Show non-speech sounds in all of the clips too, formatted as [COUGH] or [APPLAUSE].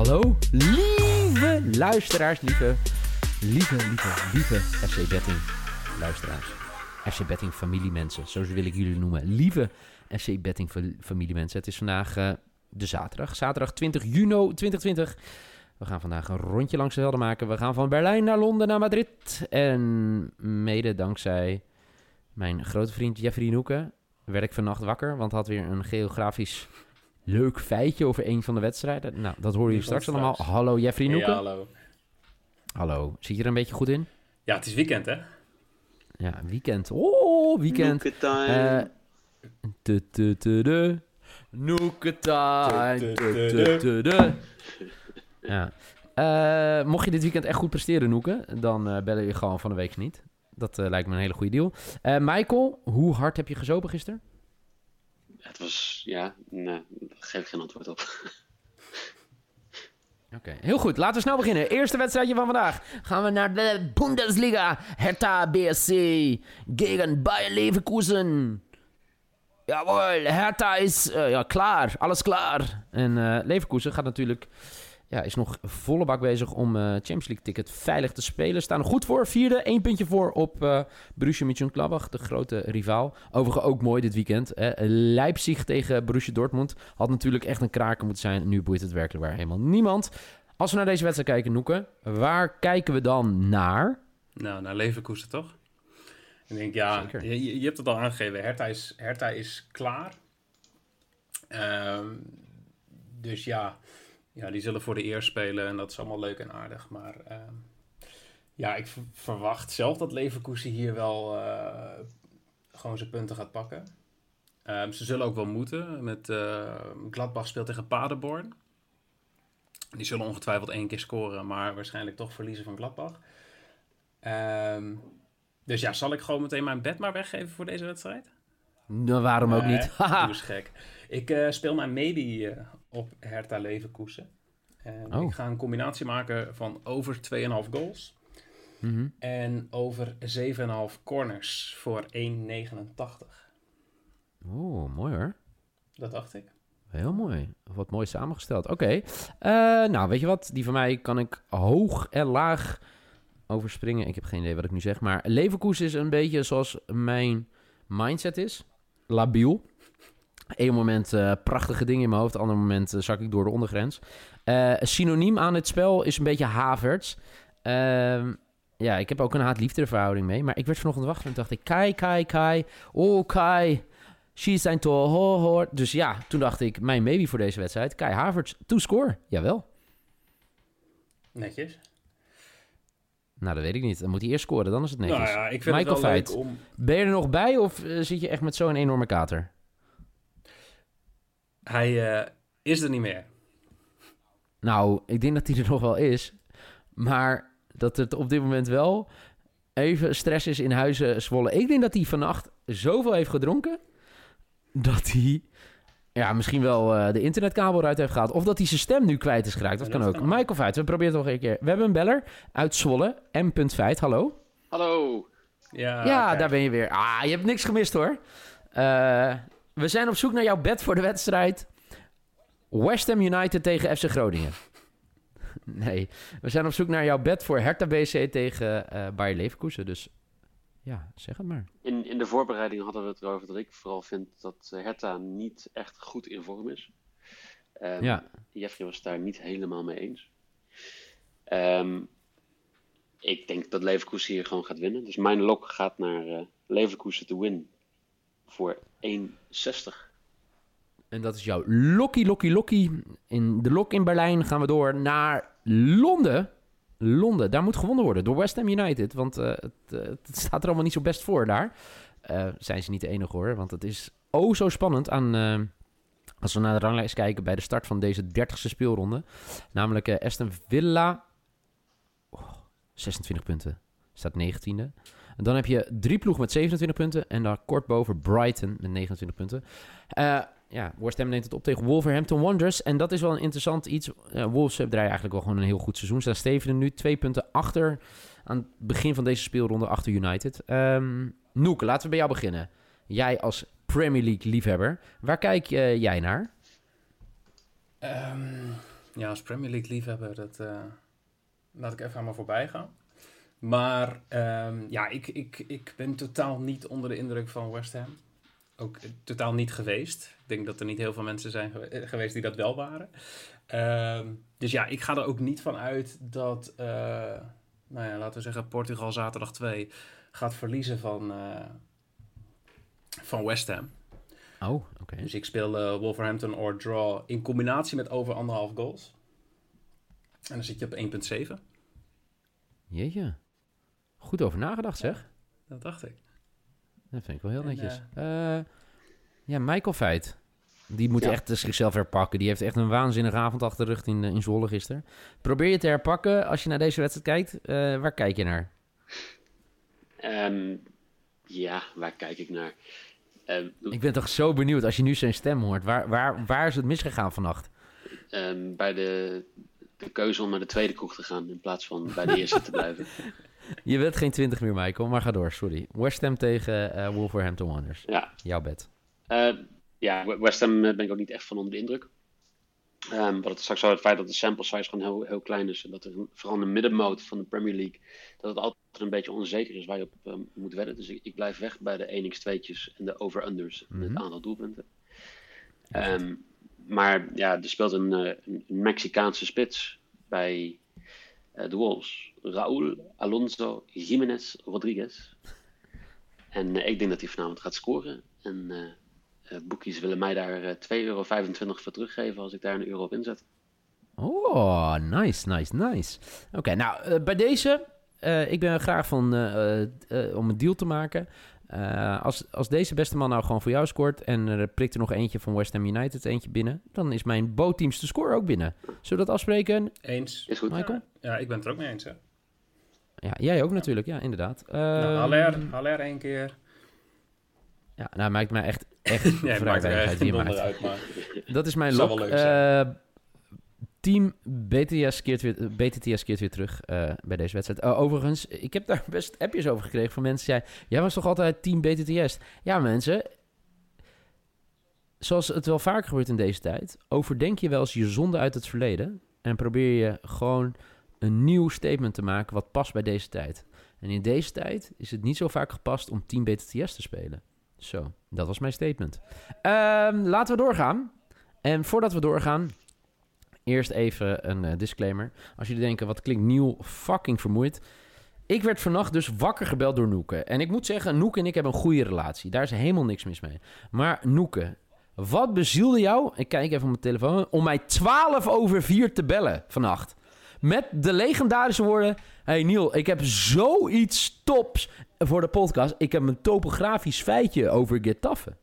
hallo, lieve luisteraars, lieve, lieve, lieve, lieve FC Betting luisteraars. FC Betting familiemensen, zo wil ik jullie noemen. Lieve FC Betting fa- familiemensen. Het is vandaag eh, de zaterdag, zaterdag 20 juni 2020. We gaan vandaag een rondje langs de velden maken. We gaan van Berlijn naar Londen naar Madrid. En mede dankzij mijn grote vriend Jeffrey Noeken werd ik vannacht wakker, want had weer een geografisch leuk feitje over een van de wedstrijden. Nou, dat horen jullie Die straks allemaal. Hallo Jeffrey Ja, Noeken. hallo. Hallo, zit je er een beetje goed in? Ja, het is weekend, hè? Ja, weekend. Oh, weekend. Time. Eh. Noeketime. Tu- du. Ja. Eh, mocht je dit weekend echt goed presteren, Noeke, dan eh, bellen je gewoon van de week niet. Dat eh, lijkt me een hele goede deal. Eh, Michael, hoe hard heb je gezopen gisteren? Het was, ja, nee, daar geef ik geen antwoord op. [LAUGHS] Oké, heel goed. Laten we snel beginnen. Eerste wedstrijdje van vandaag. Gaan we naar de Bundesliga. Hertha BSC tegen Bayer Leverkusen. Jawohl, Hertha is eh, ja, klaar. Alles klaar. En eh, Leverkusen gaat natuurlijk... Ja, is nog volle bak bezig om eh Champions League ticket veilig te spelen. Staan er goed voor. Vierde, één puntje voor op eh Borussia Mönchengladbach, de grote rivaal. Overigens ook mooi dit weekend. Hè. Leipzig tegen Borussia Dortmund had natuurlijk echt een kraker moeten zijn. Nu boeit het werkelijk waar helemaal niemand. Als we naar deze wedstrijd kijken, Noeke, waar kijken we dan naar? Nou, naar Leverkusen toch? Ik denk, ja, Zeker. je, je- je hebt het al aangegeven. Hertha is, Hertha is klaar. Ehm, dus ja, ja, die zullen voor de eer spelen en dat is allemaal leuk en aardig. Maar ehm, ja, ik verwacht zelf dat Leverkusen hier wel eh, gewoon zijn punten gaat pakken. Ehm, ze zullen ook wel moeten. Met eh, Gladbach speelt tegen Paderborn. Die zullen ongetwijfeld één keer scoren, maar waarschijnlijk toch verliezen van Gladbach. Ehm, dus ja, zal ik gewoon meteen mijn bed maar weggeven voor deze wedstrijd? Nou, waarom ook Nee, niet? [LAUGHS] Haha. Gek. Ik eh, speel mijn maybe eh, op Hertha Leverkusen. En Oh. Ik ga een combinatie maken van over 2,5 goals Mhm. en over 7,5 corners voor 1,89. Oeh, mooi hoor. Dat dacht ik. Heel mooi. Wat mooi samengesteld. Oké. Eh, nou, weet je wat? Die van mij kan ik hoog en laag overspringen. Ik heb geen idee wat ik nu zeg. Maar Leverkusen is een beetje zoals mijn mindset is. Labiel. Eén moment eh, prachtige dingen in mijn hoofd. Ander moment eh, zak ik door de ondergrens. Eh, synoniem aan het spel is een beetje Havertz. Ehm, ja, ik heb ook een haat-liefde verhouding mee. Maar ik werd vanochtend wakker en dacht ik... Kai, Kai, Kai. Oh, Kai. She zijn to ho, ho. Dus ja, toen dacht ik, mijn maybe voor deze wedstrijd. Kai Havertz, to score. Jawel. Netjes. Nou, dat weet ik niet. Dan moet hij eerst scoren, dan is het netjes. Nou ja, ik vind Michael het wel Veit. leuk om... Ben je er nog bij of zit je echt met zo'n enorme kater? Hij eh, is er niet meer. Nou, ik denk dat hij er [LAUGHS] nog wel is. Maar dat het op dit moment wel even stress is in huizen Zwolle. Ik denk dat hij vannacht zoveel heeft gedronken... dat hij ja, misschien wel eh, de internetkabel eruit heeft gehaald. Of dat hij zijn stem nu kwijt is geraakt. Dat Ja, kan ook. kan. Michael Veit, we proberen het nog een keer. We hebben een beller uit Zwolle. M. Veit, hallo. Hallo. Ja, Ja, daar ben je weer. Ah, je hebt niks gemist hoor. Eh, we zijn op zoek naar jouw bed voor de wedstrijd. West Ham United tegen FC Groningen. [LAUGHS] nee, we zijn op zoek naar jouw bed voor Hertha BC tegen eh Bayer Leverkusen. Dus ja, zeg het maar. In, in de voorbereiding hadden we het erover dat ik vooral vind dat eh, Hertha niet echt goed in vorm is. Ehm, Ja. Jeffrey was het daar niet helemaal mee eens. Ehm, ik denk dat Leverkusen hier gewoon gaat winnen. Dus mijn lok gaat naar eh, Leverkusen te win voor 1,60. En dat is jouw lokkie, lokkie, lokkie. In de lok in Berlijn gaan we door naar Londen. Londen, daar moet gewonnen worden door West Ham United. Want eh, het, eh, het staat er allemaal niet zo best voor daar. Eh, zijn ze niet de enige hoor. Want het is oh zo spannend aan... als we naar de ranglijst kijken bij de start van deze 30ste speelronde. Namelijk Aston Villa. Oh, 26 punten. Staat 19e. Dan heb je drie ploeg met 27 punten. En daar kort boven Brighton met 29 punten. Eh, ja, West Ham neemt het op tegen Wolverhampton Wanderers. En dat is wel een interessant iets. Wolves hebben draaien eigenlijk wel gewoon een heel goed seizoen. Staan Steven nu twee punten achter aan het begin van deze speelronde achter United. Ehm Noek, laten we bij jou beginnen. Jij als Premier League liefhebber, waar kijk eh, jij naar? Ehm, ja, als Premier League liefhebber, dat eh, laat ik even aan me voorbij gaan. Maar ehm, ja, ik, ik, ik ben totaal niet onder de indruk van West Ham. Ook eh, totaal niet geweest. Ik denk dat er niet heel veel mensen zijn gewe- eh, geweest die dat wel waren. Ehm, dus ja, ik ga er ook niet van uit dat, eh, nou ja, laten we zeggen, Portugal zaterdag 2 gaat verliezen van, eh, van West Ham. Oh, oké. Dus ik speel Wolverhampton or draw in combinatie met over anderhalf goals. En dan zit je op 1,7. Jeetje. Goed over nagedacht, zeg. Dat dacht ik. Dat vind ik wel heel En, netjes. Eh, ja, Michael Feit. Die moet Ja. echt eh, zichzelf herpakken. Die heeft echt een waanzinnige avond achter de rug in, eh, in Zwolle gisteren. Probeer je te herpakken als je naar deze wedstrijd kijkt. Eh, waar kijk je naar? Ehm, ja, waar kijk ik naar? Ehm, Ik ben toch zo benieuwd als je nu zijn stem hoort. Waar, waar, waar is het misgegaan vannacht? ehm, bij de, de keuze om naar de tweede kroeg te gaan in plaats van bij de eerste te blijven. [LAUGHS] Je bent geen 20 meer, Michael, maar ga door, sorry. West Ham tegen eh, Wolverhampton Wanderers. Ja, Jouw bed. Eh, ja, West Ham eh, ben ik ook niet echt van onder de indruk. Ehm wat het straks over het feit dat de sample size gewoon heel, heel klein is. En dat er vooral in de middenmoot van de Premier League. dat het altijd een beetje onzeker is waar je op moet wedden. Dus ik, ik blijf weg bij de 1x2'tjes en de over-unders. en Mhm. het aantal doelpunten. Ehm, maar ja, er speelt een, een Mexicaanse spits bij de Wolves. Raúl Alonso Jiménez Rodriguez. En eh, ik denk dat hij vanavond gaat scoren. En eh eh, boekies willen mij daar eh 2,25 euro voor teruggeven als ik daar een euro op inzet. Oh, nice, nice, nice. Oké, nou, eh, bij deze, eh, ik ben graag van eh, eh, eh, om een deal te maken. Eh, als, als deze beste man nou gewoon voor jou scoort en er prikt er nog eentje van West Ham United eentje binnen, dan is mijn bootteams te score ook binnen. Zullen we dat afspreken? Eens. Is goed. Michael? Ja, ik ben het er ook mee eens. Hè. Ja, jij ook natuurlijk, ja, inderdaad. nou, Ehm, Haller, Haller één keer. Ja, nou maakt mij echt, echt [LAUGHS] Ja, vrij maakt weinig uit maakt. maar... Dat is mijn [LAUGHS] lok. Eh, team BTS keert weer, BTTS keert weer terug eh, bij deze wedstrijd. Oh, overigens, ik heb daar best appjes over gekregen van mensen die zeiden... Jij was toch altijd team BTTS? Ja, mensen. Zoals het wel vaker gebeurt in deze tijd... overdenk je wel eens je zonde uit het verleden... en probeer je gewoon een nieuw statement te maken... wat past bij deze tijd. En in deze tijd is het niet zo vaak gepast om team BTTS te spelen. Zo, dat was mijn statement. Ehm, laten we doorgaan. En voordat we doorgaan, eerst even een eh, disclaimer. Als jullie denken, wat klinkt nieuw, fucking vermoeid. Ik werd vannacht dus wakker gebeld door Noeke. En ik moet zeggen, Noeke en ik hebben een goede relatie. Daar is helemaal niks mis mee. Maar Noeke, wat bezielde jou, ik kijk even op mijn telefoon, om mij 12 over 4 te bellen vannacht? Met de legendarische woorden, hey Niel, ik heb zoiets tops voor de podcast. Ik heb een topografisch feitje over Getafe.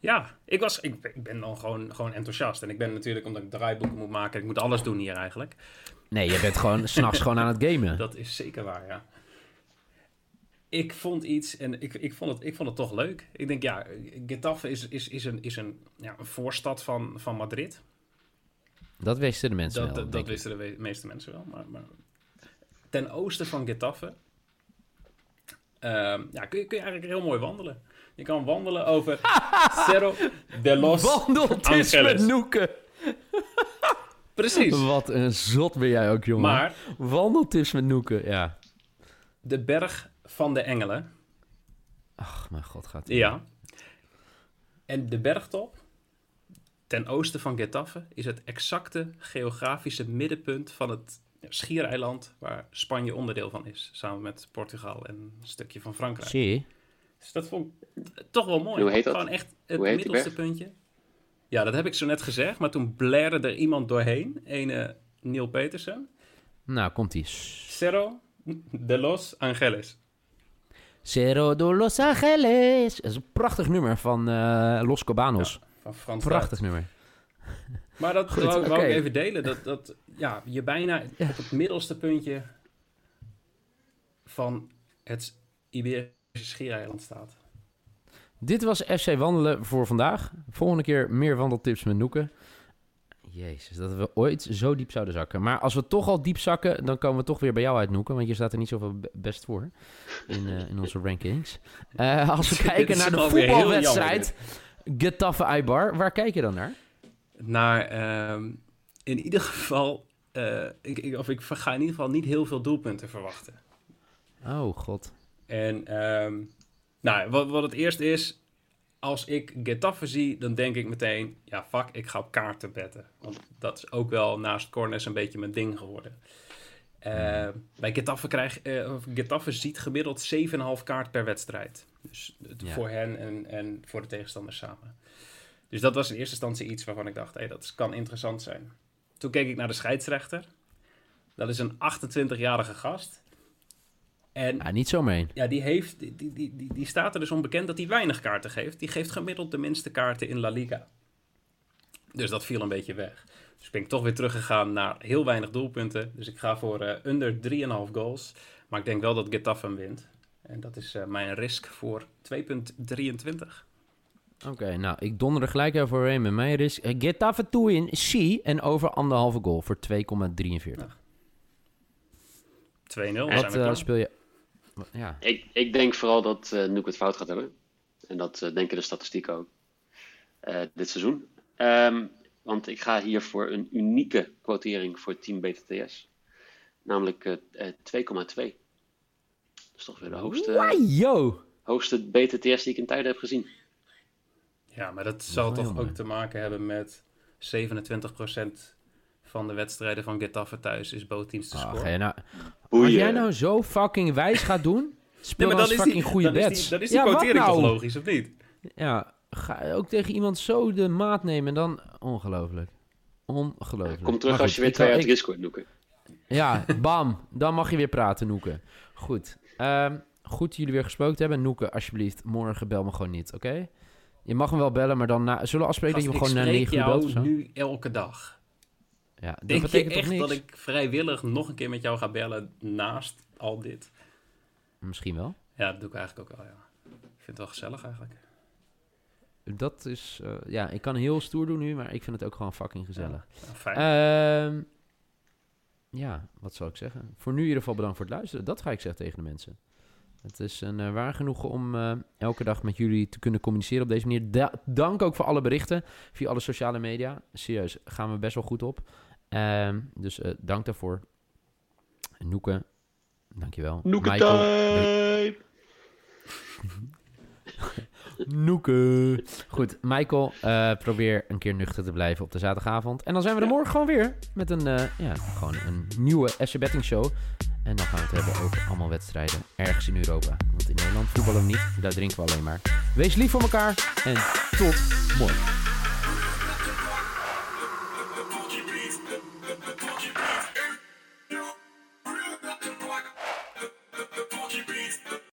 Ja, ik, was, ik, ben- ik ben dan gewoon, gewoon enthousiast. En ik ben natuurlijk, omdat ik draaiboeken moet maken... ik moet alles doen hier eigenlijk. Nee, je bent gewoon [LAUGHS] s'nachts gewoon aan het gamen. Dat is zeker waar, ja. Ik vond iets en ik, ik, vond, het, ik vond het toch leuk. Ik denk, ja, Getafe is, is, is, een, is een, ja, een voorstad van, van Madrid. Dat wisten de mensen Dat, wel, dat, dat wisten de meeste mensen wel. Maar, maar ten oosten van Getafe ehm, ja, kun, je, kun je eigenlijk heel mooi wandelen. Je kan wandelen over [LAUGHS] Cerro de los Angeles. met Noeken. Precies. Wat een zot ben jij ook, jongen. Maar Wandeltips met Noeken, ja. de berg van de engelen, Ach, mijn god, gaat ja. En de bergtop ten oosten van Getafe is het exacte geografische middenpunt van het schiereiland waar Spanje onderdeel van is. Samen met Portugal en een stukje van Frankrijk. Zie Dus dat vond ik toch wel mooi. Hoe heet dat? Gewoon echt het Hoe heet die middelste puntje. Ja, dat heb ik zo net gezegd. Maar toen blairde er iemand doorheen. Ene Neil Petersen. Nou, komt-ie. Cerro de los Angeles. Cerro de Los Angeles. Dat is een prachtig nummer van eh, Los Cabanos. Van Frans prachtig nummer. Maar dat Goed, wou, ik even delen. Dat, dat ja, je bijna Ja. op het middelste puntje van het Iberische schiereiland staat. Dit was FC Wandelen voor vandaag. Volgende keer meer wandeltips met Noeken. Jezus, dat we ooit zo diep zouden zakken. Maar als we toch al diep zakken, dan komen we toch weer bij jou uit, Noeken. Want je staat er niet zoveel be- best voor in, eh, in onze rankings. Eh, als we [LAUGHS] kijken naar de voetbalwedstrijd, Getafe Eibar, waar kijk je dan naar? Naar ehm, in ieder geval, eh, ik, ik, of ik ga in ieder geval niet heel veel doelpunten verwachten. Oh, god. En ehm, nou, wat, wat het eerst is, als ik Getafe zie, dan denk ik meteen, ja fuck, ik ga op kaarten betten. Want dat is ook wel naast corners een beetje mijn ding geworden. Uh, bij Getafe, krijg, uh, Getafe ziet gemiddeld 7,5 kaart per wedstrijd. Dus Ja. voor hen en, en voor de tegenstanders samen. Dus dat was in eerste instantie iets waarvan ik dacht, hey, dat kan interessant zijn. Toen keek ik naar de scheidsrechter. Dat is een 28-jarige gast. En Ah, niet zomaar één. ja, die, heeft, die, die, die, die staat er dus onbekend dat hij weinig kaarten geeft. Die geeft gemiddeld de minste kaarten in La Liga. Dus dat viel een beetje weg. Dus ben ik toch weer teruggegaan naar heel weinig doelpunten. Dus ik ga voor eh, under 3,5 goals. Maar ik denk wel dat Getafe hem wint. En dat is eh, mijn risk voor 2,23. Oké, nou, ik donder er gelijk even overheen met mijn risk. Uh, Getafe to in C en over anderhalve goal voor 2,43. 2-0 zijn we Wat eh, klaar. speel je... Ja, Ik, ik denk vooral dat eh Noek het fout gaat hebben. En dat eh, denken de statistieken ook. eh, dit seizoen. Ehm, want ik ga hier voor een unieke quotering voor Team BTTS. Namelijk eh, eh, 2,2. Dat is toch weer de hoogste, hoogste BTTS die ik in tijden heb gezien. Ja, maar dat zal wel toch ook te maken hebben met 27% van de wedstrijden van Getafe thuis is bootteams te scoren. ga je nou... Als jij nou zo fucking wijs gaat doen, speel dan, eens fucking goede dan is bets. die, dan is die ja, wat quotering nou? toch logisch, of niet? Ja, ga ook tegen iemand zo de maat nemen en dan... Ongelooflijk. Ongelooflijk. Kom terug als je weer twee uit ik- de scoort, Noeke. Ja, [LAUGHS] bam. Dan mag je weer praten, Noeke. Goed. Ehm, goed jullie weer gesproken te hebben. Noeke, alsjeblieft, morgen bel me gewoon niet, oké? Je mag me wel bellen, maar dan na... Zullen we afspreken Gast, dat je me gewoon na spreek 9 uur belt of jou zo? nu elke dag. Ja, dat Denk betekent toch echt niks? dat ik vrijwillig nog een keer met jou ga bellen naast al dit? Misschien wel. Ja, dat doe ik eigenlijk ook wel, ja. Ik vind het wel gezellig eigenlijk. Dat is... eh, ja, ik kan heel stoer doen nu, maar ik vind het ook gewoon fucking gezellig. Ja, fijn. Ehm, ja, wat zou ik zeggen? Voor nu in ieder geval bedankt voor het luisteren. Dat ga ik zeggen tegen de mensen. Het is een eh, waar genoegen om eh, elke dag met jullie te kunnen communiceren op deze manier. Da- dank ook voor alle berichten via alle sociale media. Serieus, gaan we best wel goed op. Ehm, dus eh, dank daarvoor. Noeke, dankjewel. Noeke Michael, [LAUGHS] time! Noeke. Goed, Michael, eh, probeer een keer nuchter te blijven op de zaterdagavond. En dan zijn we er morgen gewoon weer met een, eh, ja, gewoon een nieuwe SC Betting Show. En dan gaan we het hebben over allemaal wedstrijden ergens in Europa. Want in Nederland voetballen we niet, daar drinken we alleen maar. Wees lief voor elkaar en tot morgen.